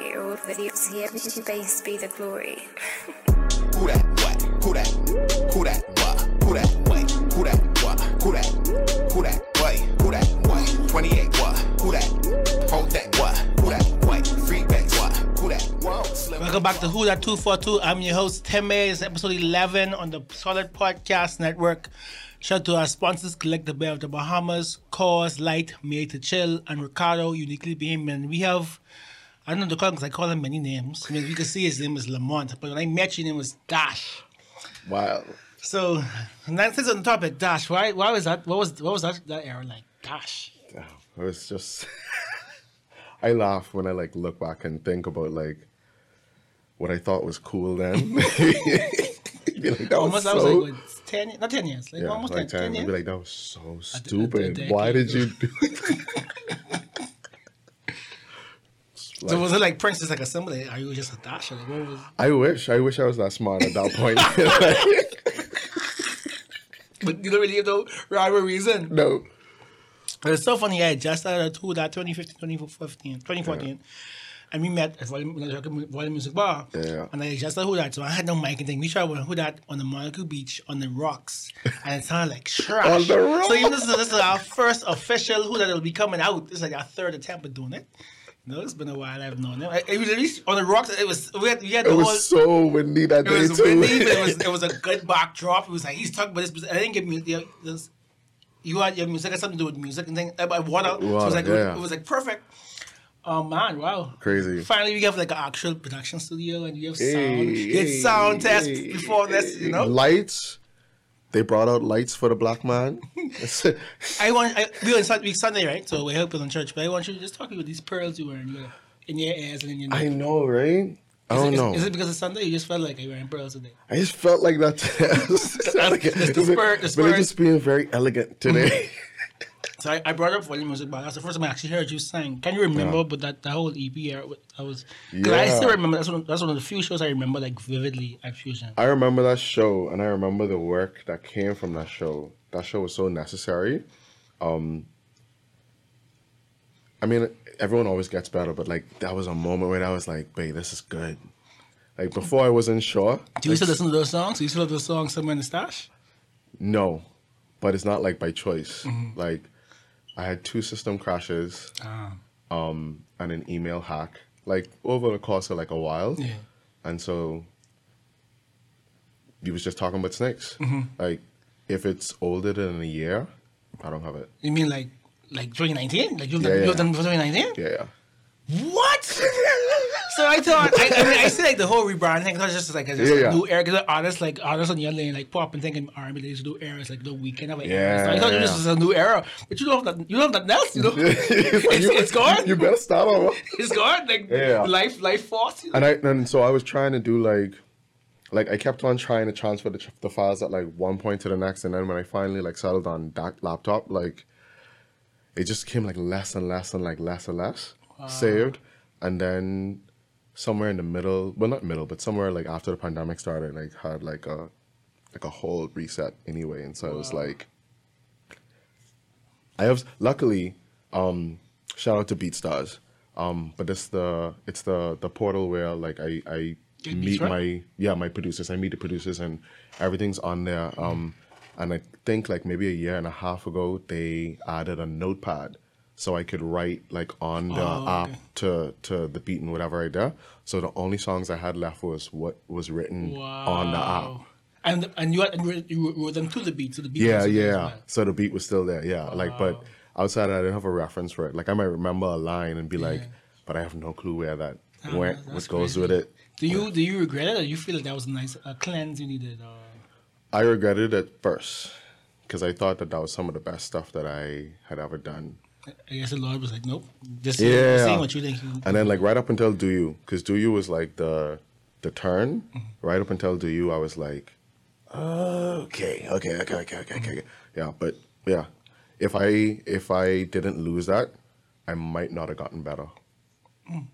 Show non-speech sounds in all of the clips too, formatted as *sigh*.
Your videos here, to base be the glory. Who that? What? Who that? Who that? What? Who that? Wait. Who that? What? Who that? Who that? Wait. Who that? What? 28. What? Who that? Hold that. What? Who that? Wait. Free back. What? Who that? Whoa. Welcome back to Who Dat 242. I'm your host, Tim Mays, episode 11 on the Solid Podcast Network. Shout out to our sponsors, Kalik the Bay of the Bahamas, Coors, Light, Made to Chill, and Ricardo, uniquely being And we have, I don't know the call because I call him many names. I mean, you can see his name is Leamount, but when I met you, his name was Dash. Wow. So, and that says on the topic, Dash, why, why was that? What was, what was that, that era like? Dash. Oh, it was just *laughs* I laugh when I like look back and think about like what I thought was cool then. *laughs* *laughs* Be like, that Almost, was I was like, what, 10, not 10 years, like yeah, almost like 10, 10 10, I'd be like, that was so stupid. Why did you do so was it like Princess like a symbol? Like, are you just a Dash? Like, what was, I wish. I wish I was that smart at that point. *laughs* but you don't really know rhyme or reason. no. But it's so funny, yeah, just started to that 2015, 2015, 2014. And we met at Volume, when I was working at Volume Music Bar. Yeah. And I just who that. So I had no mic and thing. We tried with who that on the Montagu Beach on the rocks. *laughs* And it sounded like trash. On the rocks? So even this is, this is our first official who that will be coming out. This is like our third attempt at doing it. You know, it's been a while I've known them. I- It was at least on the rocks. It was we had, we had the It whole was so windy that day was too. windy, but it was *laughs* it was a good backdrop. It was like he's talking about this. I didn't get music. This, you had your music had something to do with music and thing uh, about water. so it was like yeah. it was like perfect. Oh man, wow, Crazy. Finally, we have like an actual production studio and you have Hey, sound. You get hey, sound test hey, before this, you know. Lights. They brought out lights for the black man. *laughs* I want I, we on Sun- we Sunday right, so we're helping on church. But I want you to just talk about these pearls you wearing you know, in your ears and in your neck. I know, right? I Is it- don't is- know. Is, it because it's Sunday? You just felt like you were wearing pearls today. I just felt like that. *laughs* like, That's the *laughs* spirit- the But it's just being very elegant today. So I, I brought up volume music, but that's the first time I actually heard you sing. Can you remember? Yeah. But that the whole EP I was. Cause I still remember. That's one. Of, that's one of the few shows I remember like vividly at Fusion. I remember that show, and I remember the work that came from that show. That show was so necessary. Um, I mean, everyone always gets better, but like that was a moment where I was like, "Babe, this is good." Like before, I wasn't sure. Do you still listen to those songs? Do you still have those songs somewhere in the stash? No, but it's not like by choice. Mm-hmm. Like I had two system crashes Ah, um, and an email hack, like over the course of like a while. yeah. And so you was just talking about snakes. Mm-hmm. Like if it's older than a year, I don't have it. You mean like like 2019? Like you've Yeah, done, yeah. you've done for 2019? Yeah, yeah. What? *laughs* so I thought I, I mean I see like the whole rebrand thing. I it's just like just Yeah, like yeah. new era because artists like artists on your lane like pop and thinking R&B they used to do eras like the Weeknd of like Yeah, So I thought yeah. this is a new era, but you don't have that. You don't have nothing else. You know, *laughs* it's, you, it's gone. You better start over. *laughs* It's gone. Like Yeah. life, life force. You know? And I and so I was trying to do like, like I kept on trying to transfer the, the files at like one point to the next, and then when I finally like settled on that laptop, like, it just came like less and less and like less and less saved, and then somewhere in the middle, well not middle, but somewhere like after the pandemic started, like had like a like a whole reset anyway, and so it was like. I have luckily, um, shout out to BeatStars. Um, but it's the it's the the portal where like I I Get meet right? my yeah my producers. I meet the producers and everything's on there. Um, and I think like maybe a year and a half ago they added a notepad so I could write like on the Oh, app okay. to to the beat and whatever I did. So the only songs I had left was what was written on the app. And and you had, and you wrote- them to the beat, so the beat. Yeah, yeah. well. So the beat was still there. Yeah, like but outside I didn't have a reference for it. Like I might remember a line and be like, but I have no clue where that Ah, went, what goes crazy. with it. Do you do you regret it, or you feel like that was a nice a cleanse you needed? Or... I regretted it at first because I thought that that was some of the best stuff that I had ever done. I guess the Lord was like, nope, just Yeah. saying what you think. You, And then like right up until Do You, because Do You was like the the turn. Mm-hmm. Right up until Do You, I was like, okay, okay, okay, okay, okay, okay. Yeah, but yeah, if I if I didn't lose that, I might not have gotten better.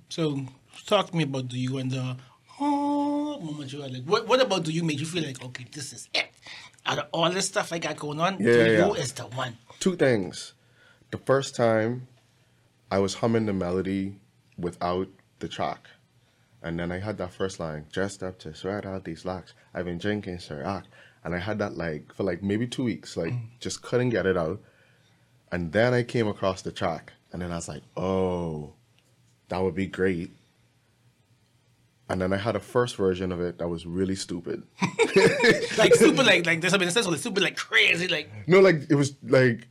so talk to me about do you and the oh moment you had. Like, what what about do you make you feel like okay, this is it? Out of all this stuff I got going on, Yeah, do yeah. you is the one. two things. The first time I was humming the melody without the track. And then I had that first line, just up to sweat out these locks. I've been drinking Ciroc. And I had that like for like maybe two weeks, like mm. just couldn't get it out. And then I came across the track and then I was like, oh, that would be great. And then I had a first version of it that was really stupid. *laughs* like super, *laughs* like like there's something that says like super, like crazy, like No, like it was like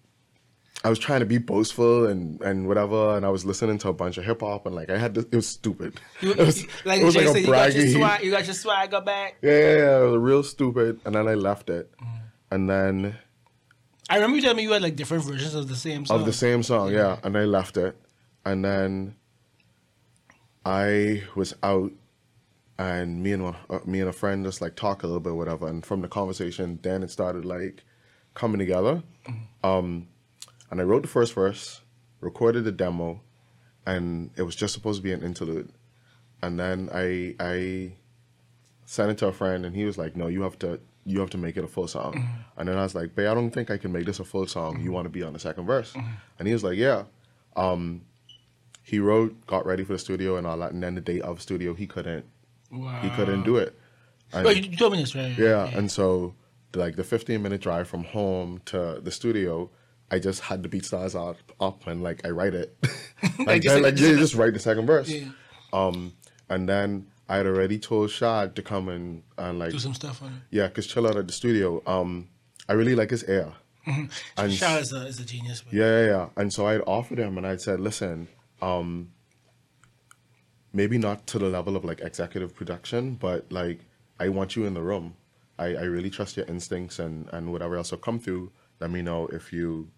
I was trying to be boastful and and whatever, and I was listening to a bunch of hip hop and like I had this, it was stupid. you, *laughs* it was, like it was Jay like said, a you got your swag, you got your swagger back. Yeah, yeah, yeah, it was real stupid. And then I left it, and then I remember you telling me you had like different versions of the same song. of the same song, yeah, and I left it, and then I was out, and me and one, uh, me and a friend just like talk a little bit, whatever, and from the conversation, then it started like coming together. Um, and I wrote the first verse, recorded the demo, and it was just supposed to be an interlude, and then I I sent it to a friend, and he was like, "No, you have to." You have to make it a full song, mm-hmm. and then I was like, "Babe, I don't think I can make this a full song. You mm-hmm. want to be on the second verse?" Mm-hmm. And he was like, "Yeah." Um, he wrote, got ready for the studio and all that, and then the day of studio, he couldn't, Wow. he couldn't do it. And- Oh, you, told me this, right? yeah, and so like the 15 minute drive from home to the studio, I just had the BeatStars up, up and like I write it, *laughs* like just- I, like just- yeah, just write the second verse. Yeah. Um, and then I had already told Shad to come and and like Do some stuff on it. yeah, cause chill out at the studio. Um, I really like his air. And- Shah is a, is a genius. Yeah, yeah, yeah. And so I'd offered him and I'd said, listen, um, maybe not to the level of like executive production, but like I want you in the room. I, I really trust your instincts and, and whatever else. So come through, let me know if you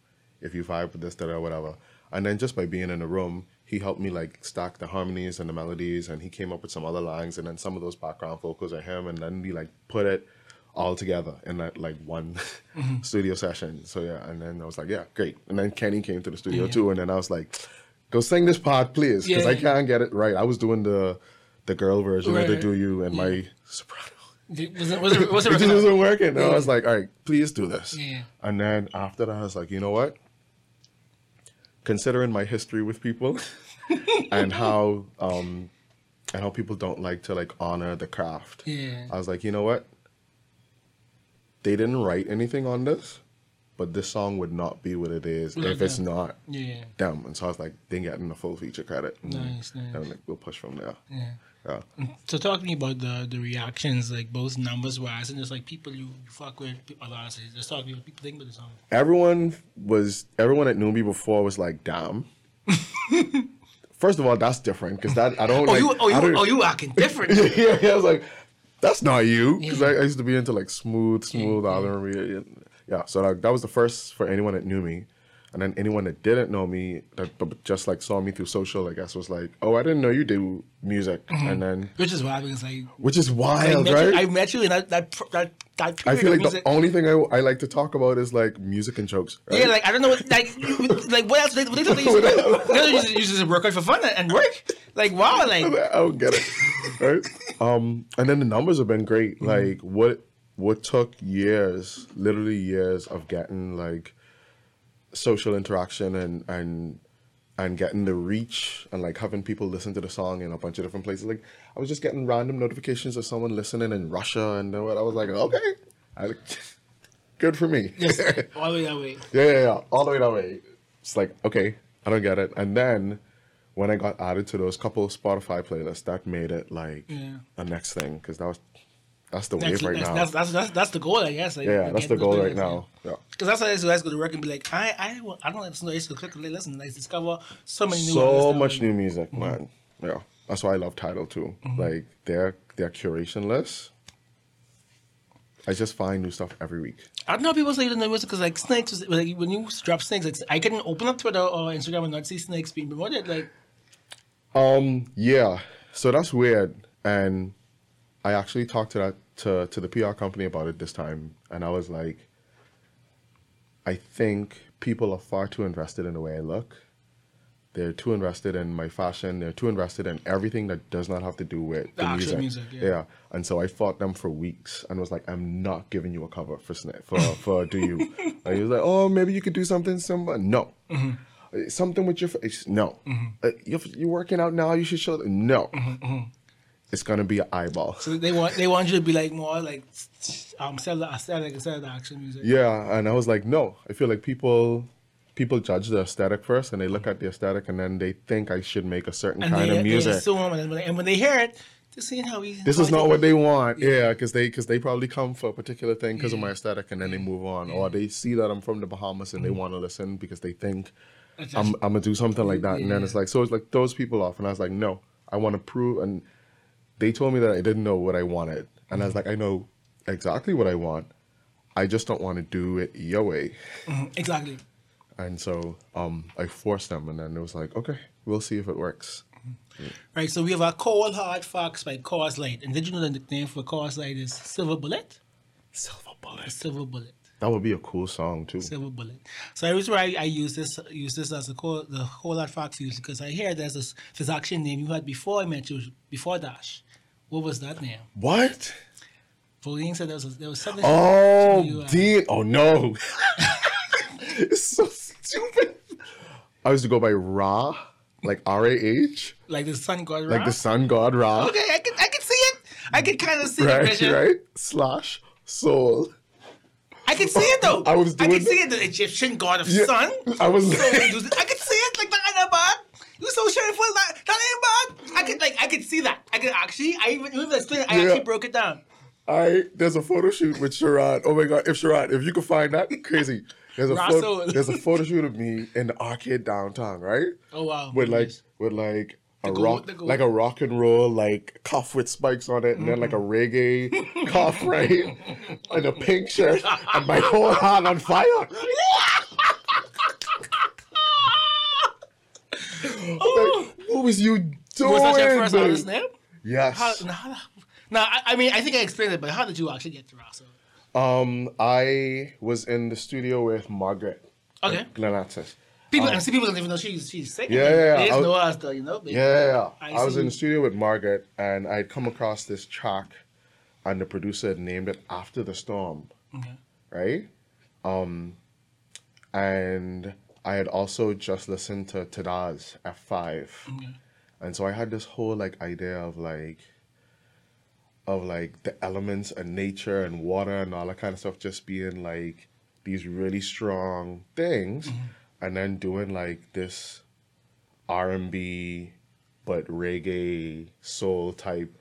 if you vibe with this, that or whatever. And then just by being in the room, he helped me like stack the harmonies and the melodies and he came up with some other lines and then some of those background vocals are him and then we like put it all together in that like one *laughs* mm-hmm. studio session. So yeah, and then I was like, yeah, great. And then Kenny came to the studio Yeah. too, and then I was like, go sing this part, please, because Yeah, I can't get it right. I was doing the the girl version of the Do You and my soprano. Was it, was it, was it, *laughs* It just wasn't working. And I was like, all right, please do this. Yeah. And then after that, I was like, you know what? Considering my history with people *laughs* and how um and how people don't like to like honor the craft. Yeah. I was like, you know what? They didn't write anything on this, but this song would not be what it is Without if it's not Yeah. them. And so I was like, they getting the full feature credit. And Nice, nice. then like, we'll push from there. Yeah. Yeah. So talk to me about the the reactions, like both numbers wise and just like people you, you fuck with, a lot of Just talk to me what people think about the song. Everyone was everyone that knew me before was like, damn. *laughs* First of all, that's different because that I don't Oh, like. you, oh, you, oh, you acting different. *laughs* yeah, yeah, I was like, that's not you. Because Yeah. I, I used to be into like smooth, smooth R&B. Yeah, so like, that was the first for anyone that knew me. And then anyone that didn't know me, that but just like saw me through social, I guess, was like, oh, I didn't know you do music. And then, Which is why because like which is I wild, met, right? you, I met you in that that that, that I feel like music. the only thing I, I like to talk about is like music and jokes. Right? Yeah, like I don't know, what, like you, like what else? They, what they they used to do? They used to, used to work out for fun and work. Like wow, like *laughs* I don't get it. right? Um, and then the numbers have been great. Mm-hmm. Like what what took years, literally years of getting like social interaction and and and getting the reach and like having people listen to the song in a bunch of different places. Like I was just getting random notifications of someone listening in Russia and what I was like, okay, I, *laughs* good for me. just *laughs* all the way that way. Yeah, yeah, yeah. All the way that way. It's like, okay, I don't get it. And then when I got added to those couple Spotify playlists, that made it like Yeah. a next thing because that was that's the wave right that's, now. that's, that's, that's, that's the goal, I guess. Like, yeah, that's the goal right now. Yeah. Because that's how I guys go to work and be like, I I, I don't like listen to this. Click, click, listen, like discover so many new So much new music, Mm-hmm. man. Yeah. That's why I love Tidal too. Like their their curation list. I just find new stuff every week. I don't know how people say the music because like snakes was like when you drop snakes, it's, I can open up Twitter or Instagram and not see snakes being promoted. Like Um, yeah. So that's weird. And I actually talked to that to, to the PR company about it this time, and I was like, I think people are far too invested in the way I look. They're too invested in my fashion. They're too invested in everything that does not have to do with The the, actual music. music, yeah. And so I fought them for weeks and was like, I'm not giving you a cover for Sna- for *laughs* for Do You. and he was like, Oh, maybe you could do something similar. No. Mm-hmm. something with your face. No, Mm-hmm. uh, you're, you're working out now. You should show. Them. No, it's gonna be an eyeball. So they want they want you to be like more like um sell the aesthetic instead of the action music. Yeah, and I was like, no. I feel like people people judge the aesthetic first, and they look at the aesthetic, and then they think I should make a certain And kind they, of they music. assume, and, when they- they hear it, they're seeing how he. this is not what they want. Yeah, because they because they probably come for a particular thing because of my aesthetic, and then they move on, or they see that I'm from the Bahamas and they Mm-hmm. want to listen because they think I'm I'm gonna do something like that, and then it's like so it's like those people off, and I was like, no, I want to prove, and they told me that I didn't know what I wanted, and I was like, I know exactly what I want, I just don't want to do it your way. exactly. And so um, I forced them, and then it was like, okay, we'll see if it works. Right, so we have a cold hard fox by Coors Light. And did you know the nickname for Coors Light is Silver Bullet? Silver bullet. Silver Bullet. That would be a cool song too. Silver Bullet. So every time I, I use this use this as a call, the whole hard fox use because I hear there's this this action name you had before I met you before Dash. What was that name? What? Pauline said there was there was something. Oh, you, uh, Dean. Oh no. *laughs* it's so stupid. I used to go by Ra, like R A H, like the sun god. like the sun god Ra. Okay, I can I can see it. I can kind of see the Right, vision. right. Slash soul. I can see it though. *laughs* I was I can see it. The Egyptian god of Yeah, sun. *laughs* I was- So I can see it. Like the ain't bad. You so shameful. That that ain't bad. I could like I could see that. I could actually. I even even. I Yeah. actually broke it down. I there's a photo shoot with Sharad. Oh my god, if Sharad, if you could find that, crazy. There's a photo, there's a photo shoot of me in the arcade downtown, right? Oh wow. With like with like a gold- rock like a rock and roll like cuff with spikes on it and then like a reggae cuff, right? *laughs* And a pink shirt and my whole hand on fire. Like, what was you doing? was that your first babe? artist name? Yes. How, now, now, I, I mean, I think I explained it, but how did you actually get to Russell? Um, I was in the studio with Margaret. Okay. Glenatis. People and see people don't even know she's she's sick. Yeah, yeah, yeah. They I just was- know us though, you know. baby. Yeah, yeah, yeah. I I, was in the studio with Margaret, and I'd come across this track, and the producer had named it "After the Storm," Okay. right? Um, and I had also just listened to Tadaz F five, Okay. and so I had this whole like idea of like, of like the elements and nature and water and all that kind of stuff just being like these really strong things, mm-hmm. and then doing like this R and B, but reggae soul type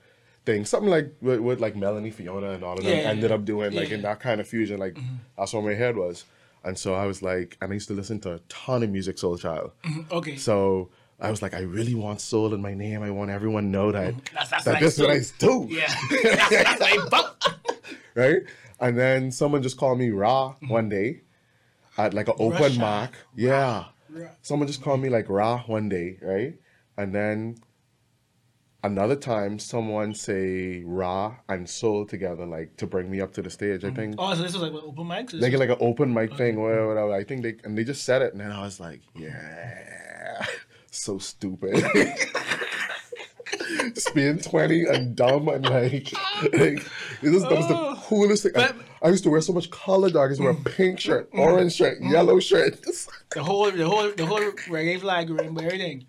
thing, something like with, with like Melanie Fiona and all of them Yeah, yeah, ended yeah. up doing like in that kind of fusion. Like mm-hmm. that's what my head was, and so I was like, and I used to listen to a ton of Musiq Soulchild. Mm-hmm. Okay. So I was like, I really want soul in my name. I want everyone to know that mm-hmm. That's- that's that like this is what I do. yeah. *laughs* *laughs* that's, that's *laughs* right? And then someone just called me Ra mm-hmm. one day at like an open Russia. mic. Yeah. Ra. Someone just called me like Ra one day, right? And then another time someone say Ra and Soul together, like to bring me up to the stage, I mm. think. Oh, so this was like what, open mics. They get was- like an open mic thing, whatever, whatever. I think they and they just said it, and then I was like, yeah, *laughs* so stupid. *laughs* being twenty and dumb and like, *laughs* like this, that was the oh. coolest thing. I, But- I used to wear so much color, dog. I used to wear a pink shirt, mm. Mm. orange shirt, yellow shirt. the whole the whole the whole reggae flag rainbow everything.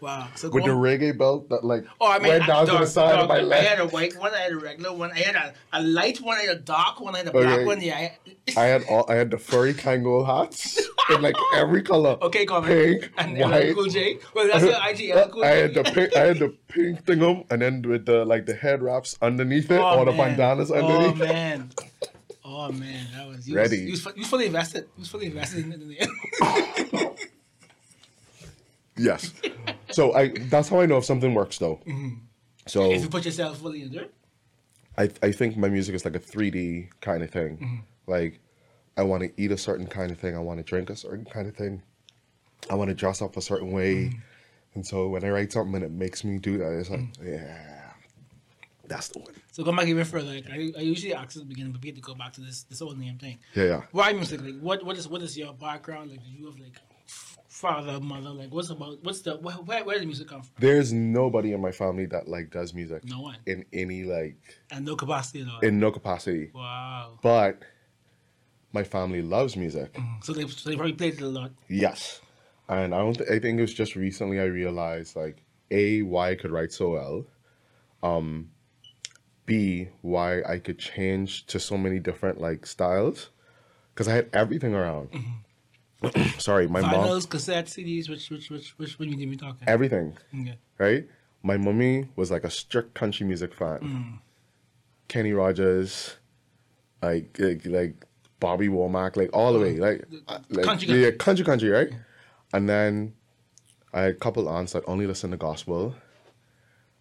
Wow. So With the reggae belt that like Oh, I mean, went down I, to the side dog, of my leg. I had a white one, I had a regular one, I had a, a light one, I had a dark one, I had a black one. Yeah. I, I had *laughs* all I had the furry Kangol hats in like every color. okay, comment. Pink, and white. Cool J. Well, that's what IG. LL Cool I had the pink, I had the *laughs* pink thingum, and then with the like the head wraps underneath it, Oh, or the man. bandanas Oh man. Oh man, that was you Ready. Was, you, was, you was fully invested. You was fully invested in, in the *laughs* Yes. So I that's how I know if something works though. So Mm-hmm. if you put yourself fully in there. I I think my music is like a 3D kind of thing. Mm-hmm. Like I want to eat a certain kind of thing. I want to drink a certain kind of thing. I want to dress up a certain way. Mm-hmm. And so when I write something and it makes me do that, it's like, yeah, that's the one. So go back even further. Like I, I usually ask at the beginning, but we have to go back to this this whole name thing. Yeah, yeah. Why music? Like what what is what is your background? Like do you have like father, mother? Like what's about what's the where where, where did the music come from? There's nobody in my family that like does music No one. in any like And no capacity at all. in no capacity. wow. But my family loves music. So they so they probably played it a lot. Yes. And I don't. Th- I think it was just recently I realized like a why I could write so well. Um, B why I could change to so many different like styles, because I had everything around. *clears throat* Sorry, my mom. Vinyls, cassettes, CDs. Which which which which one you we talking? Everything. Okay. right? My mummy was like a strict country music fan. Mm. Kenny Rogers, like, like like Bobby Womack, like all the way, like, like Country, yeah, country. country, country, right? And then I had a couple aunts that only listened to gospel.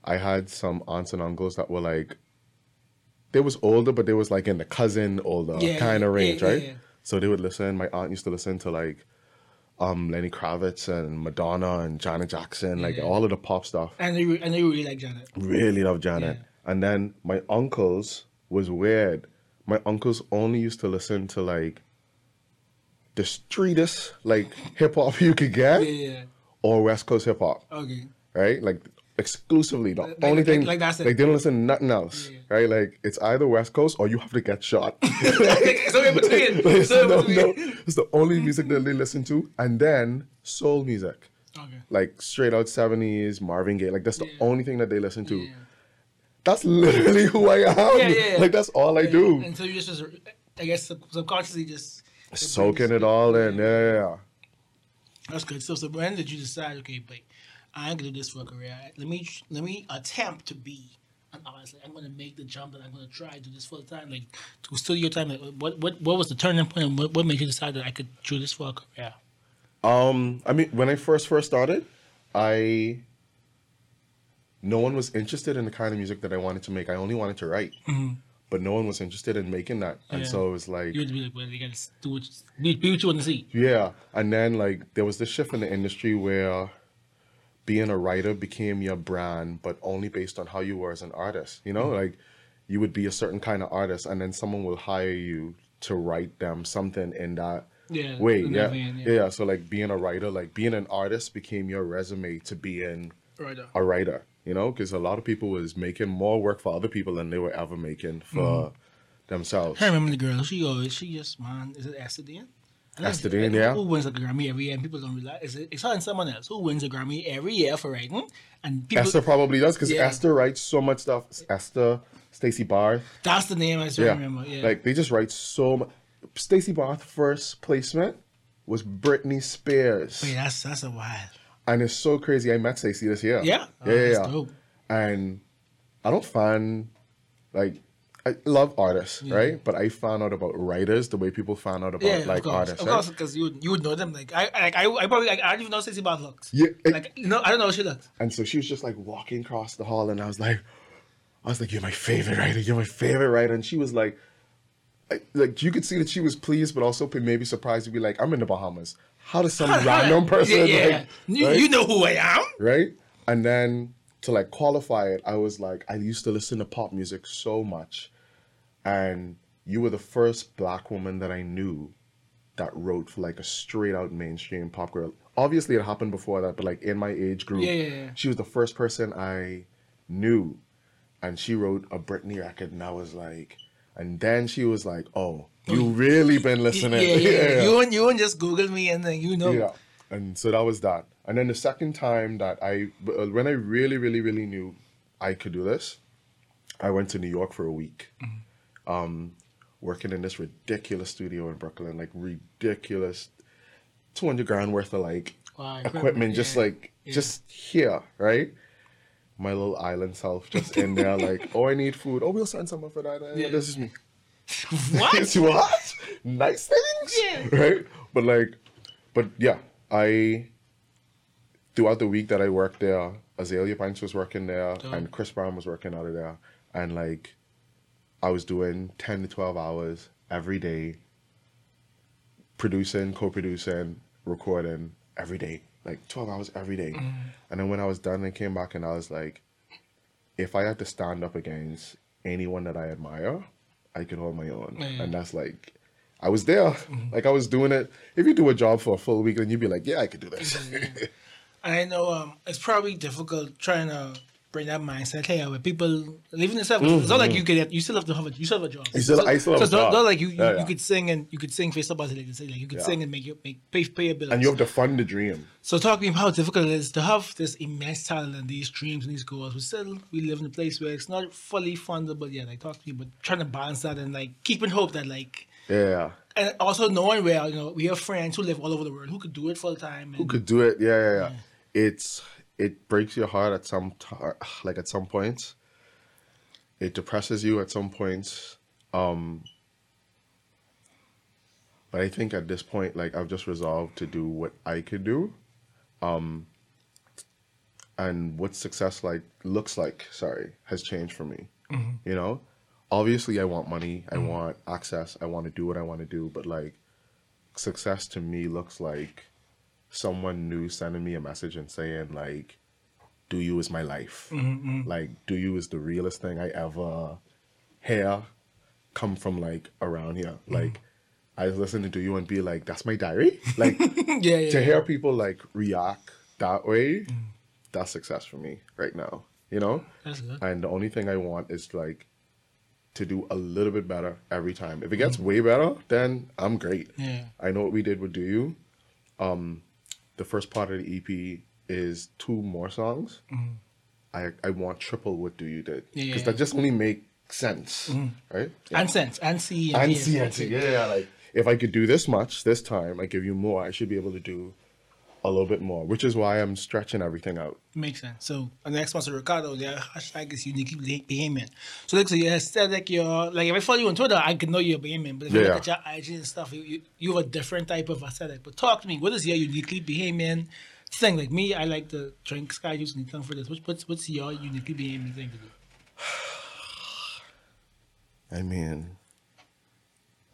I had some aunts and uncles that were like, they was older, but they was like in the cousin older Yeah, kind of yeah, range, yeah, right? So they would listen. My aunt used to listen to like um Lenny Kravitz and Madonna and Janet Jackson, like Yeah. all of the pop stuff And they, re- and they really like Janet. really love Janet. Yeah. And then my uncles was weird. My uncles only used to listen to like the streetest like hip hop *laughs* you could get Yeah, yeah. or West Coast hip hop, Okay. right? Like exclusively. The Like- only like- thing like that's it. like they don't listen to nothing else, Yeah. right? Like it's either West Coast or you have to get shot. *laughs* so in between. *laughs* Like, So no, between. no, it's the only music that they *laughs* listen to, and then soul music, Okay. like straight out seventies Marvin Gaye. Like that's the Yeah. only thing that they listen to. Yeah. That's literally who I am. Like that's all I do. And so you just, I guess, subconsciously just Soaking it all in. Yeah, yeah, yeah. That's good. So, so when did you decide? Okay, but I ain't gonna do this for a career. Let me let me attempt to be an artist. Like, I'm gonna make the jump that I'm gonna try to do this full time. Like to studio time. Like, what what what was the turning point? And what what made you decide that I could do this for a career? Um, I mean, when I first first started, I no one was interested in the kind of music that I wanted to make. I only wanted to write, but no one was interested in making that. And Yeah. so it was like, You had to be like, well, you gotta do what you, be what you want to see. yeah. And then like there was this shift in the industry where being a writer became your brand, but only based on how you were as an artist. You know, Mm-hmm. like you would be a certain kind of artist, and then someone will hire you to write them something in that Yeah, way. Yeah. yeah, yeah. So like being a writer, like being an artist became your resume to being on. a writer. You know, because a lot of people was making more work for other people than they were ever making for Mm-hmm. themselves. I remember the girl. She always she just man. Is it Esther Dean? Esther it's- Dean, yeah. Who wins a Grammy every year? And people don't realize is it's her and someone else who wins a Grammy every year for writing. And people, Esther probably does because Yeah. Esther writes so much stuff. Esther, Stacy Barthe, that's the name I still yeah, remember. Yeah, like they just write so much. Stacy Barthe first placement was Britney Spears, Wait, that's that's a wild. and it's so crazy. I met Stacy this year. Yeah? Oh, yeah, yeah. Oh, that's yeah. And I don't find like I love artists, right? But I found out about writers the way people found out about Yeah, like of course, artists. of right? course, because you would, you would know them. Like I like I, I probably like, I don't even know Stacy Barthe looks. Yeah, it- like no, I don't know how she looks. And so she was just like walking across the hall, and I was like, I was like, "You're my favorite writer. You're my favorite writer." And she was like, I- like you could see that she was pleased, but also maybe surprised to be like, "I'm in the Bahamas. How does some *laughs* random person Yeah, yeah. like, you, right? you know who I am. right?" And then to like qualify it, I was like, I used to listen to pop music so much, and you were the first black woman that I knew that wrote for like a straight out mainstream pop girl. Obviously, it happened before that, but like in my age group, Yeah, yeah, yeah. she was the first person I knew, and she wrote a Britney record, and I was like, and then she was like, "Oh, you oh, really been listening?" Yeah, yeah. *laughs* You wouldn't you wouldn't just Google me and then you know. Yeah. And so that was that. And then the second time that I, uh, when I really, really, really knew I could do this, I went to New York for a week, um, working in this ridiculous studio in Brooklyn, like ridiculous, 200 grand worth of like Wow, equipment, equipment, just yeah, like, yeah. just here, right? My little island self just in there, *laughs* like, oh, I need food. Oh, we'll send someone for that. Yeah. This is me. *laughs* *laughs* What? What? Nice things? Yeah. Right? But like, but yeah, I, throughout the week that I worked there, Azealia Banks was working there Dope. and Chris Brown was working out of there. And like, I was doing 10 to 12 hours every day, producing, co producing, recording every day, like 12 hours every day. Mm. And then when I was done, I came back and I was like, if I had to stand up against anyone that I admire, I could hold my own. Yeah. And that's like, I was there. Mm-hmm. Like I was doing it. If you do a job for a full week, then you'd be like, yeah, I could do this. *laughs* I know um, it's probably difficult trying to bring that mindset here where people living yourself. It's not like you could you still have to have a you still have a job. Mm-hmm. You still- I still have so a it's not, job. not like you you, Yeah, you could sing and you could sing face up as like, you could Yeah. sing and make your make pay, pay your bills. And you have to fund the dream. So talk to me about how difficult it is to have this immense talent and these dreams and these goals. But still, we live in a place where it's not fully funded. But yeah, like talk to me, but trying to balance that and like keeping hope that like, Yeah. and also knowing where you know we have friends who live all over the world who could do it full time. Who could do it? Yeah, yeah, yeah. It's it breaks your heart at some t- like at some points. It depresses you at some points. Um but I think at this point like I've just resolved to do what I could do. Um and what success like looks like, sorry, has changed for me. You know? Obviously I want money, I want access, I want to do what I want to do, but like success to me looks like someone new sending me a message and saying like do you is my life. Mm-hmm. Like do you is the realest thing i ever hear come from like around here? Mm-hmm. Like i listen to do you and be like that's my diary. *laughs* Like yeah, yeah, to yeah. hear people like react that way mm. that's success for me right now you know? And the only thing i want is like to do a little bit better every time. If it gets mm. way better then i'm great. Yeah. I know what we did with Do You. Um, the first part of the EP is two more songs. Mm-hmm. I I want triple what Do You did because yeah, that just only make sense, mm-hmm. right? And sense and see And hear. see, and see, yeah, yeah. Like if I could do this much this time, I give you more. I should be able to do a little bit more, which is why I'm stretching everything out. Makes sense. So the next one's Ricardo. Their hashtag is uniquely Bahamian. So like so your aesthetic, your like if I follow you on Twitter, I can know you're Bahamian. But if you Yeah, look at your IG and stuff, you, you you have a different type of aesthetic. But talk to me. What is your uniquely Bahamian thing? Like me, I like to drink sky juice and something for this. What's what's what's your uniquely Bahamian thing to do? *sighs* I mean,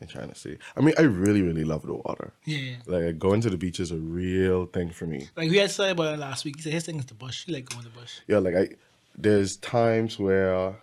I'm trying to see. I mean, I really, really love the water. Yeah, yeah. Like going to the beach is a real thing for me. Like we had said about it last week. He said his thing is the bush. He like going to the bush. yeah, like I, there's times where,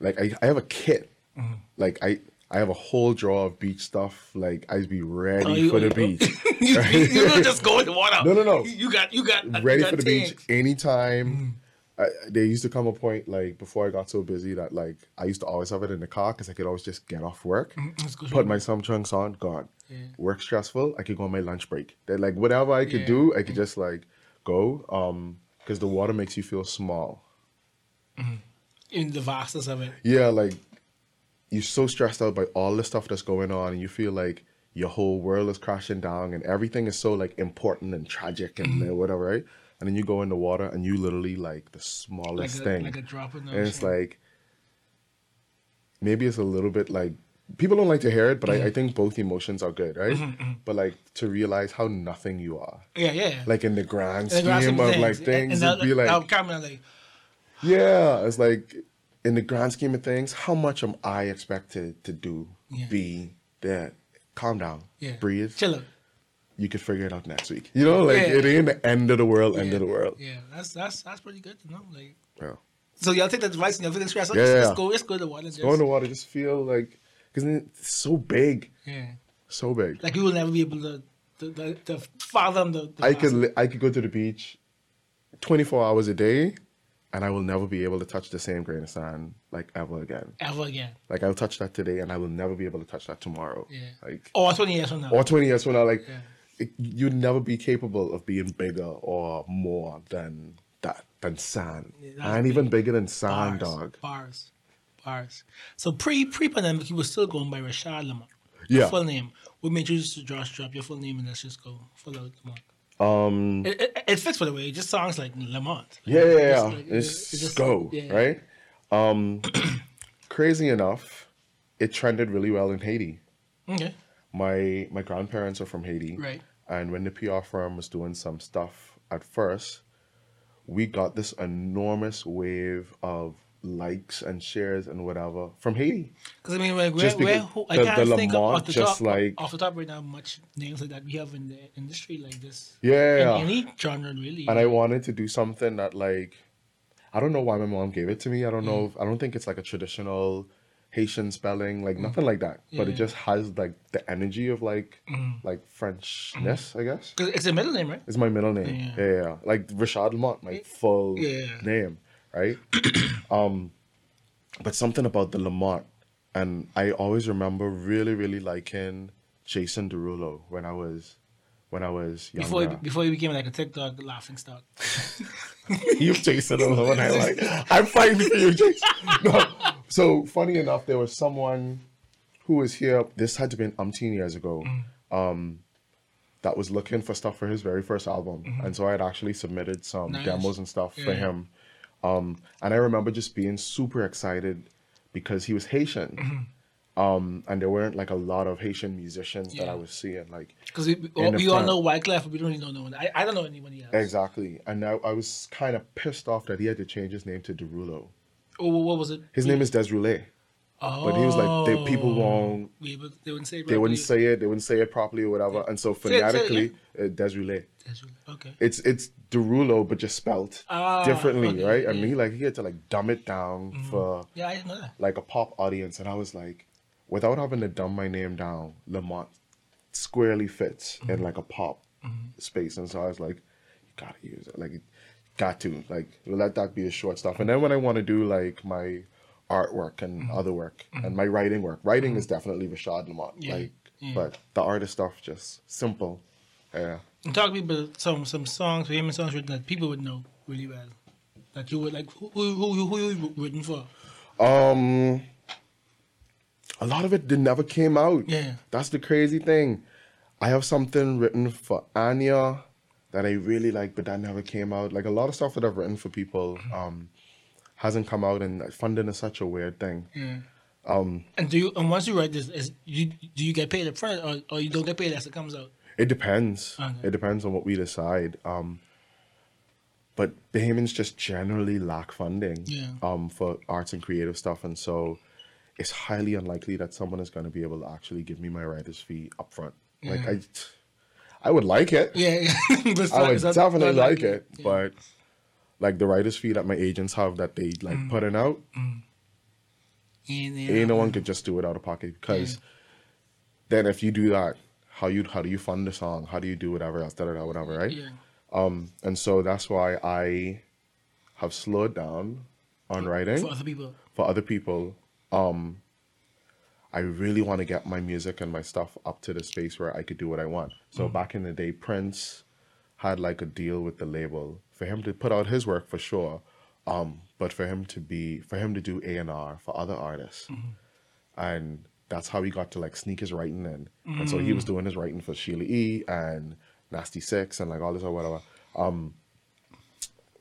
like I, I have a kit, Mm-hmm. like I, I have a whole drawer of beach stuff. Like I'd be ready Oh, you- for the *laughs* you- beach, you, *laughs* you don't just go in the water. No, no, no. You, you got you got you ready got for the beach anytime. I, there used to come a point like before I got so busy that like I used to always have it in the car because I could always just get off work, Let's put my some trunks on, gone. Yeah. Work stressful, I could go on my lunch break. That like whatever I could Yeah. do, I could just like go. Um, because the water makes you feel small. in the vastness of it. yeah, like you're so stressed out by all the stuff that's going on, and you feel like your whole world is crashing down, and everything is so like important and tragic and Mm-hmm. whatever, right? And then you go in the water, and you literally like the Like smallest a, thing, like a drop in the and it's like maybe it's a little bit like people don't like to hear it, but Mm-hmm. I, I think both emotions are good, right? But like to realize how nothing you are, yeah, yeah. like in the grand In the grand scheme scheme of like things, and it'd be like kind like, yeah, it's like in the grand scheme of things, how much am I expected to do, Yeah. be there? Calm down, yeah, breathe. chill out. You could figure it out next week. You know, like Yeah. it ain't the end of the world, end yeah. of the world. Yeah, that's that's that's pretty good to know. Like, Yeah. so y'all take that advice and y'all feel stressed. Yeah, Yeah, yeah. Let's go. Let's go to the water. Just, Go in the water, just feel like because it's so big, Yeah, so big. like you will never be able to to, to, to fathom the. the I could li- I could go to the beach, twenty four hours a day, and I will never be able to touch the same grain of sand like ever again. ever again. Like I'll touch that today, and I will never be able to touch that tomorrow. Yeah. Like Or twenty years from now. or 20 years from now, like Yeah. It- you'd never be capable of being bigger or more than that, than sand. Yeah, and even bigger than sand, bars, dog. Bars, bars. So pre pre pandemic, you were still going by Rashad Leamount. Yeah. Full name. We made you just to Josh drop your full name and let's just go full out Leamount. Um, It, it, it fits by the way. It just sounds like Leamount. yeah, yeah, yeah. like- It's it just- go, yeah. right? Um, *clears throat* crazy enough, it trended really well in Haiti. Okay. My my grandparents are from Haiti, Right. And when the PR firm was doing some stuff at first, we got this enormous wave of likes and shares and whatever from Haiti. Because I mean, like, where, where, who, I the- can't the think of Leamount off the just top, like- off the top right now much names like that we have in the industry like this. Yeah. In any genre, really. and I wanted to do something that like I don't know why my mom gave it to me. I don't know. Mm. If, I don't think it's like a traditional Haitian spelling, like mm. nothing like that. But it mm. just has like the energy of like mm. like Frenchness, I guess. it's a middle name, right? It's my middle name. Yeah. Yeah, yeah, yeah. Like Richard Leamount, my full Yeah. name, right? *coughs* um, but something about the Leamount, and I always remember really, really liking Jason Derulo when I was when I was younger. Before he, before he became like a TikTok laughing stock. *laughs* you Jason Derulo, and I like. I'm fighting for you, Jason. *laughs* No. So funny enough, there was someone who was here. This had to be umpteen years ago. Um, that was looking for stuff for his very first album, and so I had actually submitted some Nice. demos and stuff for him. Um, and I remember just being super excited because he was Haitian. Mm-hmm. Um, and there weren't like a lot of Haitian musicians that I was seeing. Like Because we, we, all, the we all know Wyclef, but we don't really know no one. I, I don't know anybody else. exactly, and I, I was kind of pissed off that he had to change his name to Derulo. Oh, what was it? His name is Desrouleaux. Oh. But he was like, they, people won't, Yeah, they wouldn't say it they wouldn't say it, they wouldn't say it properly or whatever. And so Say it, say it, phonetically, uh, Desrouleaux. Okay. It's it's Derulo, but just spelt Ah, differently, okay, right? And yeah. he like he had to like dumb it down for Yeah, I know that. like a pop audience, and I was like, without having to dumb my name down, Leamount squarely fits Mm-hmm. in like a pop space, and so I was like, you gotta use it, like, got to like let that be the short stuff. And then when I want to do like my artwork and Mm-hmm. other work and my writing work, writing is definitely Rashad Leamount, Yeah, like, yeah. but the artist stuff just simple, yeah. And talk to me about some some songs, famous songs written that people would know really well. That you would like. Who who who, who you written for? Um, a lot of it did never came out. Yeah. that's the crazy thing. I have something written for Anya that I really like, but that never came out. Like a lot of stuff that I've written for people, um, hasn't come out, and funding is such a weird thing. Yeah. Um. And do you and once you write this, is you do you get paid up front or, or you don't get paid as it comes out? It depends. Okay. It depends on what we decide. Um, but Bahamians just generally lack funding Yeah. um, for arts and creative stuff, and so it's highly unlikely that someone is going to be able to actually give me my writer's fee up upfront. Like I, I would like it. Yeah. yeah. *laughs* I would not- definitely like likely. it, Yeah. but like the writer's fee that my agents have that they like Mm. putting out, And then, ain't no one could just do it out of pocket because then if you do that, how you how do you fund the song? How do you do whatever else, da da da, whatever, right? Yeah. Um, and so that's why I have slowed down on writing For other people. for other people. Um, I really want to get my music and my stuff up to the space where I could do what I want. So back in the day, Prince had like a deal with the label for him to put out his work for sure, um, but for him to be for him to do A and R for other artists, and that's how he got to like sneak his writing in. And so he was doing his writing for Sheila E. and Nasty Six and like all this or whatever. Um,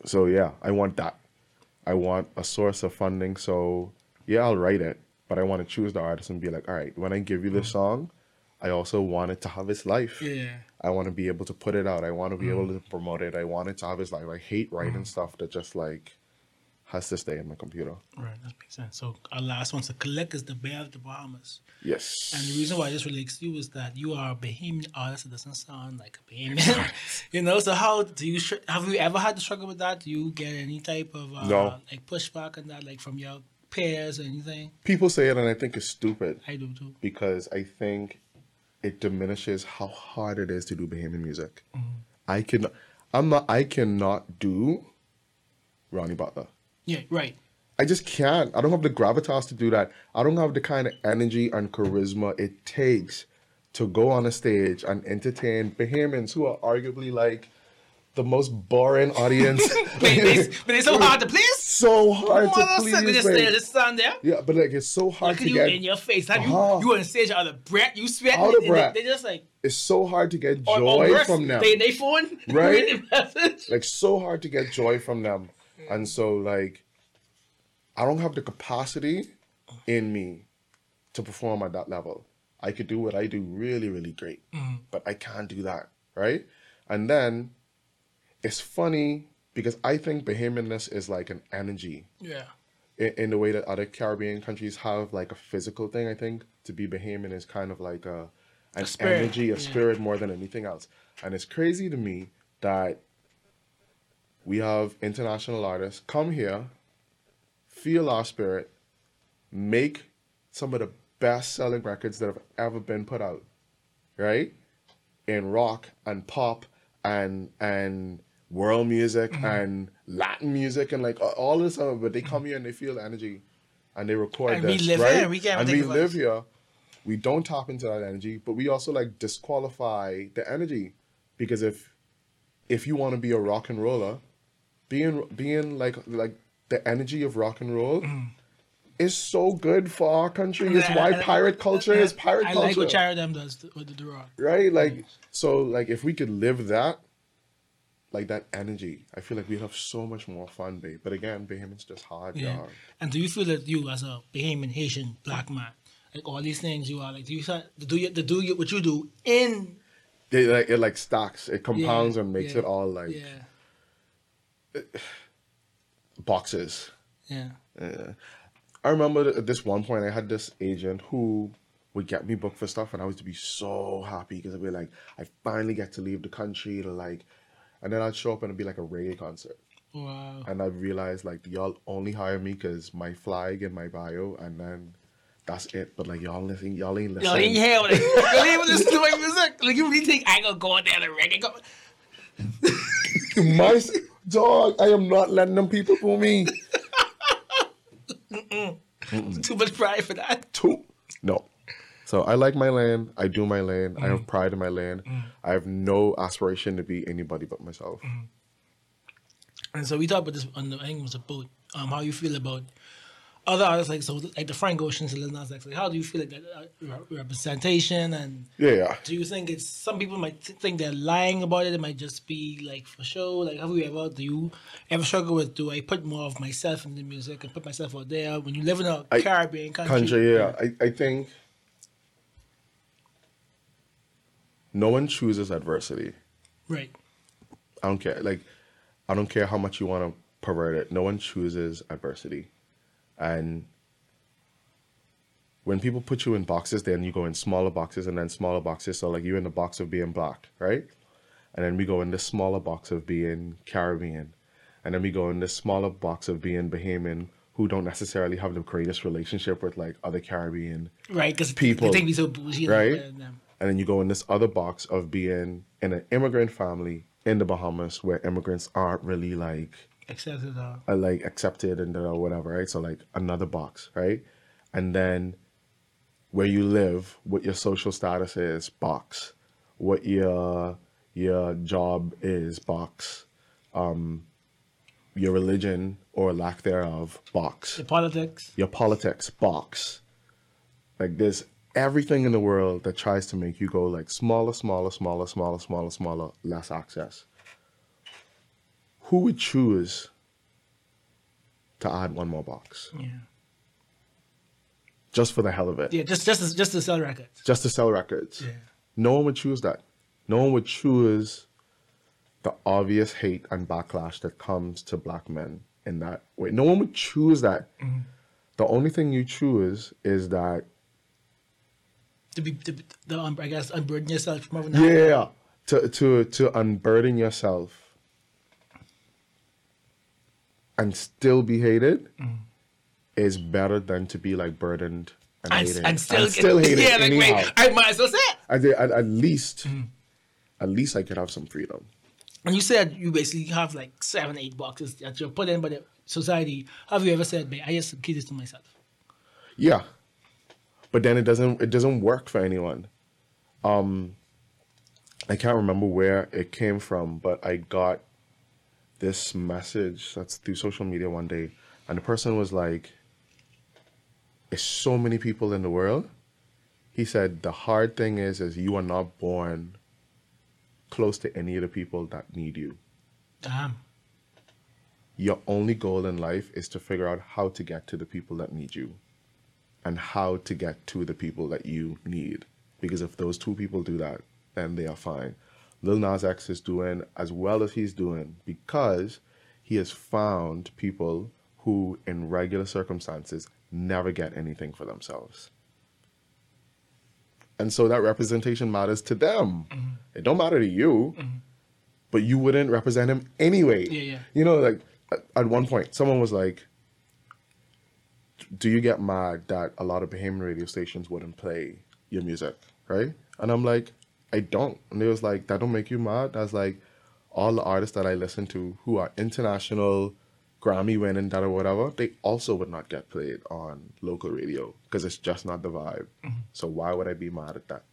so yeah, I want that. I want a source of funding. So yeah, I'll write it, but I want to choose the artist and be like, all right, when I give you this mm. song, I also want it to have its life. Yeah. I want to be able to put it out. I want to be able mm. to promote it. I want it to have its life. I hate writing mm. stuff that just like has to stay in my computer. Right, that makes sense. So our last one to Kalik is the Bear of the Bahamas. Yes. And the reason why this relates to you is that you are a Bahamian artist. It doesn't sound like a Bahamian. *laughs* you know, so how do you, have you ever had to struggle with that? Do you get any type of, uh, No. like pushback on that, like from your peers or anything? People say it, and I think it's stupid I do too. because I think it diminishes how hard it is to do Bahamian music. Mm-hmm. I can, I'm not. I cannot do Ronnie Butler. Yeah, right. I just can't. I don't have the gravitas to do that. I don't have the kind of energy and charisma it takes to go on a stage and entertain Bahamians who are arguably like the most boring audience. *laughs* But it's, but it's so *laughs* hard to please. So hard to please. just stay, just stand there. yeah, but like it's so hard Look to you get. in your face. Like Uh-huh. you, you on stage out of breath, you sweat. Out of they, breath. They, just like It's so hard to get joy or worse, from them. They they phone *laughs* Right? read the message. like so hard to get joy from them and so like i don't have the capacity in me to perform at that level i could do what i do really really great but i can't do that right and then it's funny because i think bahamianness is like an energy Yeah. in, in the way that other caribbean countries have like a physical thing i think to be bahamian is kind of like a an spirit, energy a yeah. spirit more than anything else and it's crazy to me that we have international artists come here, feel our spirit, make some of the best selling records that have ever been put out, right? In rock and pop and and world music Mm-hmm. and Latin music and like all this stuff, but they come here and they feel the energy and they record And we this, live right? here, we and we live here. We don't tap into that energy, but we also like disqualify the energy because if if you want to be a rock and roller, being being like like the energy of rock and roll is so good for our country. It's Mm. Why pirate culture is pirate I culture like what Chara does with the, the rock. right? Like, so, like, if we could live that, like that energy, I feel like we'd have so much more fun, babe. But again, Bahamian's just hard, Yeah. dog. And do you feel that you, as a Bahamian Haitian black man, like all these things you are like, do you start do you, do you, what you do in It like it like stacks, it compounds Yeah, and makes yeah, it all like yeah, *sighs* boxes. yeah, Yeah. I remember at this one point I had this agent who would get me booked for stuff, and I was to be so happy because I'd be like, I finally get to leave the country to like, and then I'd show up and it'd be like a reggae concert. wow, and I realized like y'all only hire me because my flag and my bio, and then that's it. But like y'all listen, y'all ain't listening. you hear what I- y'all ain't even listen to my music. Like you really think I gonna go out there and reggae? Go, *laughs* my dog, I am not letting them people fool me. too much pride for that. Two, no. So I like my land. I do my lane. I have pride in my lane. I have no aspiration to be anybody but myself. And so we talked about this on the I think it was a boat. Um, how you feel about other artists like so like the Frank Oceans and Lil Nas X? Like how do you feel like that uh, re- representation and Yeah, yeah. do you think it's some people might th- think they're lying about it? It might just be like for show. Like have you ever do you ever struggle with do I put more of myself in the music and put myself out there when you live in a I- Caribbean country? Country, yeah. I, I think no one chooses adversity. Right. I don't care. Like, I don't care how much you want to pervert it. No one chooses adversity. And when people put you in boxes, then you go in smaller boxes and then smaller boxes. So, like, you're in the box of being black, right? And then we go in this smaller box of being Caribbean. And then we go in this smaller box of being Bahamian who don't necessarily have the greatest relationship with, like, other Caribbean Right, because People, they think we so bougie, right? than them. And then you go in this other box of being in an immigrant family in the Bahamas where immigrants aren't really like Accepted. Uh, uh, like accepted and or whatever, right? So like another box, right? And then where you live, what your social status is, box. What your your job is, box. Um, your religion or lack thereof, box Your politics. your politics box. Like there's everything in the world that tries to make you go like smaller, smaller, smaller, smaller, smaller, smaller, less access. Who would choose to add one more box Yeah. just for the hell of it, Yeah, just just to, just to sell records. just to sell records? Yeah. No one would choose that. No one would choose the obvious hate and backlash that comes to black men in that way. No one would choose that. Mm-hmm. The only thing you choose is that To be, to the, um, I guess, unburden yourself from having that. yeah to to to unburden yourself and still be hated is better than to be like burdened and, And, hated and still, and still get, hated yeah, like anyhow. wait, I might as well say it. I did, at, at least at least I could have some freedom And you said you basically have like seven, eight boxes that you're put in by the society. Have you ever said, "Babe, I just keep this to myself"? yeah but then it doesn't it doesn't work for anyone. Um i can't remember where it came from but i got this message that's through social media one day and the person was like there's so many people in the world. He said the hard thing is is you are not born close to any of the people that need you. Damn. your only goal in life is to figure out how to get to the people that need you and how to get to the people that you need. Because if those two people do that, then they are fine. Lil Nas X is doing as well as he's doing because he has found people who, in regular circumstances, never get anything for themselves. And so that representation matters to them. Mm-hmm. It don't matter to you, mm-hmm. but you wouldn't represent him anyway. Yeah, yeah. You know, like at one point, someone was like, do you get mad that a lot of Bahamian radio stations wouldn't play your music, right? And I'm like, I don't. And they was like, that don't make you mad? That's like, all the artists that I listen to who are international, Grammy winning, that or whatever, they also would not get played on local radio because it's just not the vibe. Mm-hmm. So why would I be mad at that?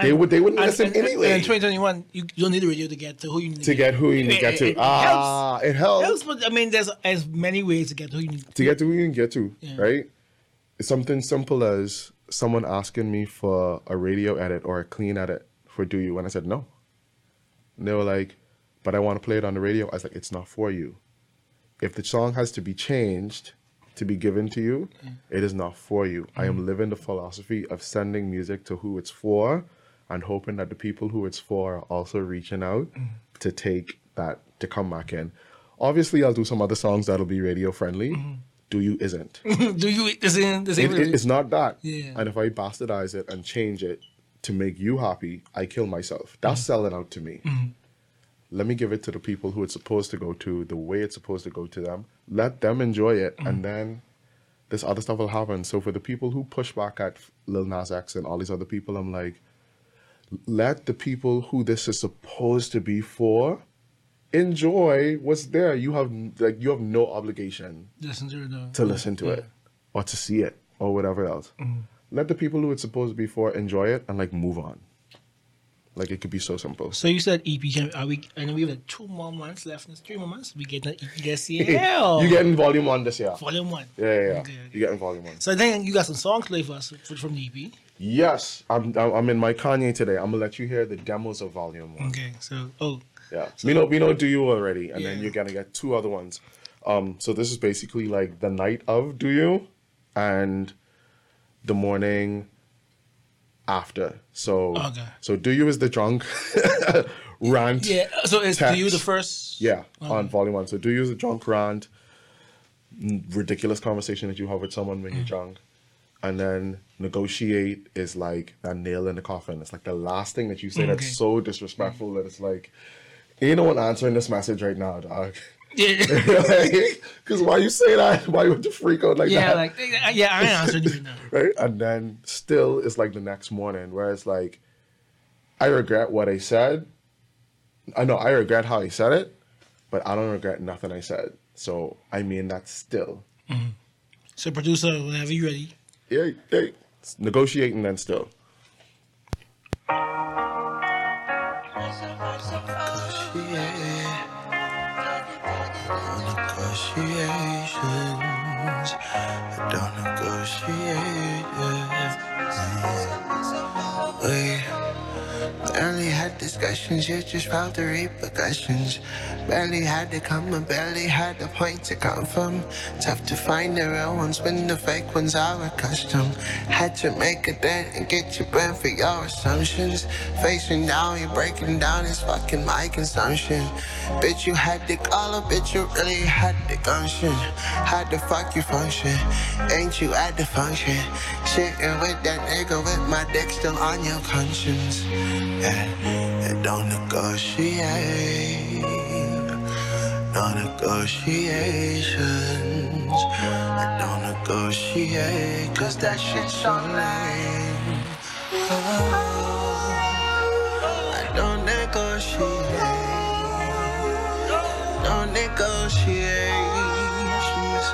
They And- would they wouldn't listen and- and anyway in 2021, you, you don't need the radio to get to who you need to get who you need to get to. it ah, it helps. helps, but I mean, there's as many ways to get to who you need. to get to who you can get to, Yeah. right? It's something simple as someone asking me for a radio edit or a clean edit for Do You, and I said no. And they were like, but I want to play it on the radio. I was like, it's not for you. If the song has to be changed to be given to you, it is not for you. I am living the philosophy of sending music to who it's for and hoping that the people who it's for are also reaching out to take that to come back in. Obviously, I'll do some other songs that'll be radio friendly. Do you isn't. *laughs* Do you? Is it? It- it- it's not that. Yeah. And if I bastardize it and change it to make you happy, I kill myself. That's selling out to me. Let me give it to the people who it's supposed to go to, the way it's supposed to go to them. Let them enjoy it, and then this other stuff will happen. So for the people who push back at Lil Nas X and all these other people, I'm like, let the people who this is supposed to be for enjoy what's there. You have like you have no obligation Listen to the, to listen to it or to see it or whatever else. Mm-hmm. Let the people who it's supposed to be for enjoy it and like move on. Like it could be so simple. So you said EP. Can, are we? and know we have like two more months left. and Three more months. We get that EP this year. you getting volume one this year? volume one. Yeah, yeah, yeah. Okay, okay. You getting volume one? So then you got some songs to play for us from the EP. Yes, I'm. I'm in my Kanye today. I'm gonna let you hear the demos of volume one. Okay. So oh, Yeah, we know we know do you already, and then you're gonna get two other ones. Um, so this is basically like the night of do you, and the morning after. So Okay. so do you is the drunk *laughs* rant. yeah. So it's do you the first? Yeah, Okay. on volume one. So do you is the drunk rant, ridiculous conversation that you have with someone when you're drunk, and then negotiate is like that nail in the coffin. It's like the last thing that you say Okay. that's so disrespectful that it's like, ain't no one answering this message right now, dog. Yeah. *laughs* Because why you say that? *laughs* Why you want to freak out like yeah. that? Like yeah. I answered answering you right *laughs* now. right? And then still it's like the next morning where it's like, I regret what I said. I know I regret how I said it, but I don't regret nothing I said. So I mean that still. Mm-hmm. So producer, whenever you ready. Yeah, yeah. It's negotiating then still. Negotiations. I don't negotiate. Barely had discussions, you just felt the repercussions. Barely had to come and barely had the point to come from. Tough to find the real ones when the fake ones are accustomed. Had to make a dent and get you bent for your assumptions. Facing down, you're breaking down, it's fucking my consumption. Bitch, you had the color, bitch, you really had the gumption. Had to fuck you function, ain't you at the function? Shitting with that nigga with my dick still on your conscience. Yeah, and don't negotiate, no negotiations. I don't negotiate, cause that shit's so lame. Oh, I don't negotiate. No negotiations.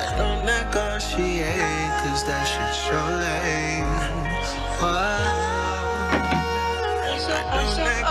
I don't negotiate, cause that shit's so lame. Oh,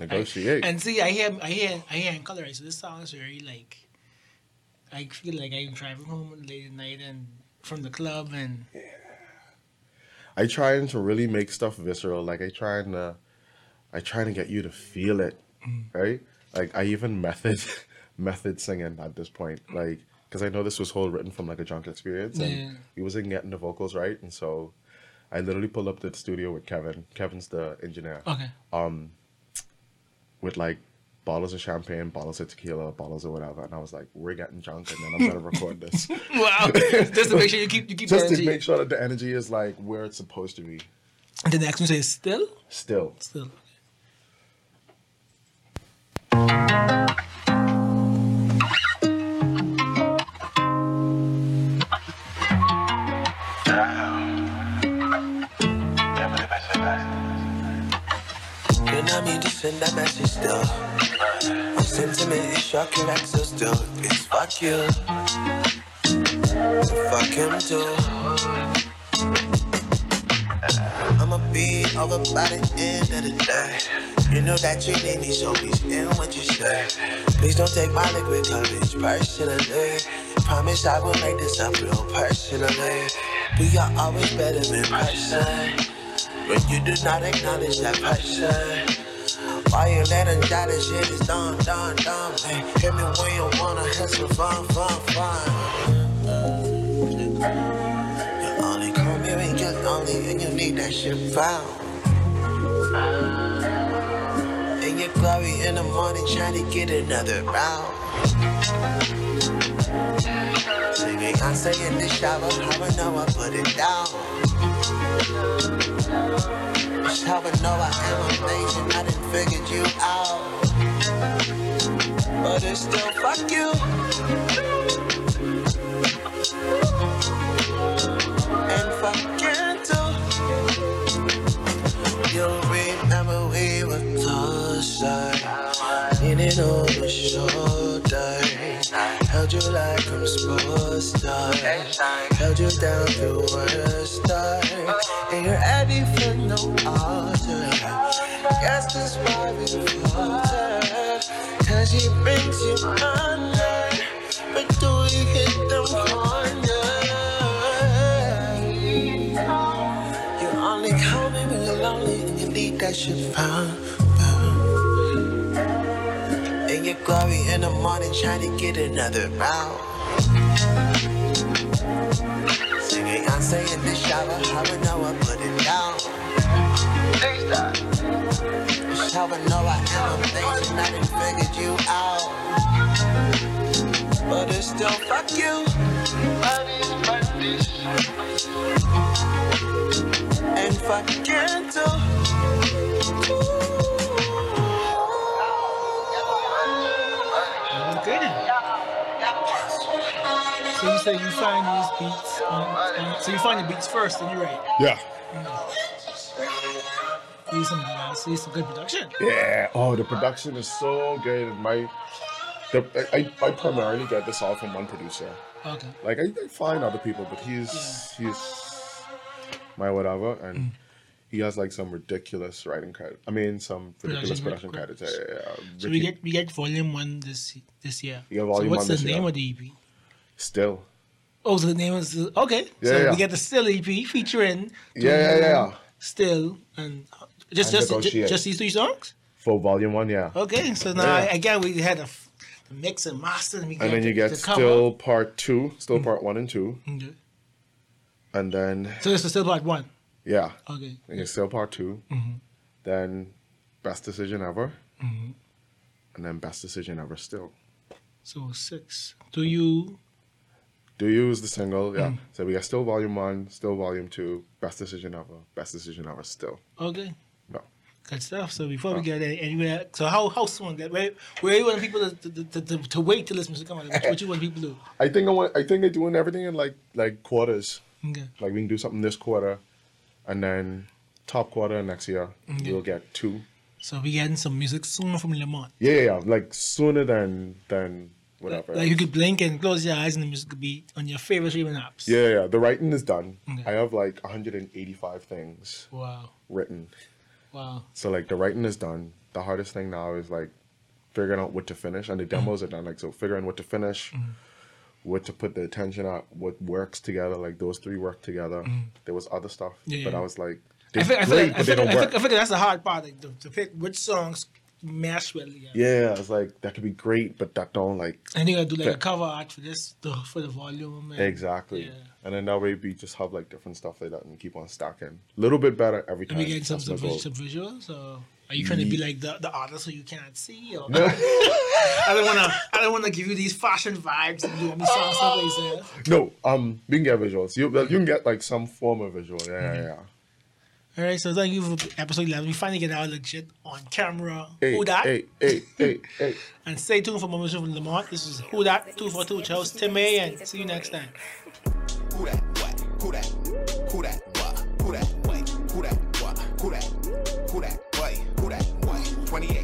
negotiate. I don't negotiate, cause that shit's so lame. Target, target, that this don't make shit. Okay. Yeah, negotiate. And see, I hear, I hear, I hear in color. So this song is very like, I feel like I'm driving home late at night and from the club and I trying to really make stuff visceral. Like I trying to, I trying to get you to feel it, mm. right? Like I even method, *laughs* method singing at this point. Like because I know this was whole written from like a drunk experience, and Yeah. he wasn't getting the vocals right, and so I literally pulled up to the studio with Kevin. Kevin's the engineer. Okay. Um, with like bottles of champagne, bottles of tequila, bottles of whatever, and I was like, "We're getting drunk, and then I'm gonna record this." *laughs* Wow. Just to make sure you keep you keep Just the to make sure that the energy is like where it's supposed to be. And the next one says still? Still, Still. Send that message still. I'm sentiment, it's shocking so still. It's fuck you. Fuck him too. I'ma be over by the end of the day. You know that you need me, so please end what you say. Please don't take my liquid courage personally. Promise I will make this up real personally. We are always better in person. When you do not acknowledge that person. Why you let them die, that shit is dumb, dumb, dumb. Hey, hit me when you wanna have some fun, fun, fun. You only come here when you're lonely and you need that shit found. And your glory in the morning trying to get another round. Singing, I say in the shower, how I know I put it down. How I know I am amazing. I done figured you out. But it's still fuck you. And fuck you too. You'll remember we were closer. Leaning on my shoulder. Held you like I'm supposed to. Held you down through worst time. And you're ready for no altar. Guess that's why we falter. Cause he brings you under. But do we hit them corners? You only call me when you're lonely and you need that shit found. In your glory in the morning trying to get another round. Singing, I say in the shower, how I know I put it down. How I know I am amazing, I done figured you out. But it's still fuck you. And fuck you too. So you say you find these beats on, on so you find the beats first and you write. yeah, mm. See some uh, see some good production. yeah. Oh, the production is so good. And my, the I, I primarily get this all from one producer. Okay. Like I, I find other people, but he's he's my whatever, and he has like some ridiculous writing credit. I mean, some ridiculous Production production credits. credits. Yeah, yeah, yeah. So we get we get volume one this this year. You get volume so what's one the name year. of the EP? still. Oh, so the name is okay. Yeah, so yeah. we get the Still EP featuring Yeah, yeah, yeah. Still and just just just these three songs. For volume one, yeah. Okay, so now Yeah. again we had a f- the mix and master, and we And then you get still part two, still Mm. part one and two, Okay. and then So this is still part one. yeah, Okay. and you still part 2 Mm-hmm. then best decision ever, and then best decision ever still. So six. Do you? Do you is the single, Mm. yeah. So we got still volume one, still volume two, best decision ever, best decision ever still. Okay. Good stuff. So before we get any- anywhere, so how how soon? That where where you want people to to, to, to, wait to listen to come on? What, what you want people to do? I think I want. I think they're doing everything in like like quarters. Okay. Like we can do something this quarter, and then top quarter next year Okay. we'll get two. So we getting some music soon from Leamount. Yeah, yeah, yeah, like sooner than than whatever. Like you could blink and close your eyes and the music could be on your favorite streaming apps. yeah, yeah, the writing is done. Okay. I have like 185 things Wow. written. Wow. So like the writing is done. The hardest thing now is like figuring out what to finish, and the Mm-hmm. demos are done. Like so, figuring what to finish, what to put the attention at, what works together. Like those three work together. There was other stuff, Mm-hmm. Yeah, but yeah. I was like, I they're I figure, I don't I figure that's the hard part, like, to, to pick which songs mesh well together. Yeah, it's like that could be great, but that don't like And you gotta do like a cover art for this, for the volume. And, exactly. Yeah. And then that way we just have like different stuff like that and keep on stacking. A little bit better every time. Are we getting some, some, some visuals? Or are you trying to be like the, the artist so you can't see? Or No, *laughs* I don't wanna I don't wanna give you these fashion vibes and you want me song stuff like no. Um, we can get visuals. You you can get like some form of visual. Yeah, Mm-hmm. yeah, yeah. All right, so thank you for episode 11. We finally get out legit on camera. Hey, Who Dat? hey, hey, hey, hey. *laughs* And stay tuned for more music from Leamount. This is Who Dat 242 with your host Tim A. And see you next time. Who that? What? Who that? Who that? What? Who that? Wait. Who that? What? Who that? Who that? Wait. Who that? Wait. 28.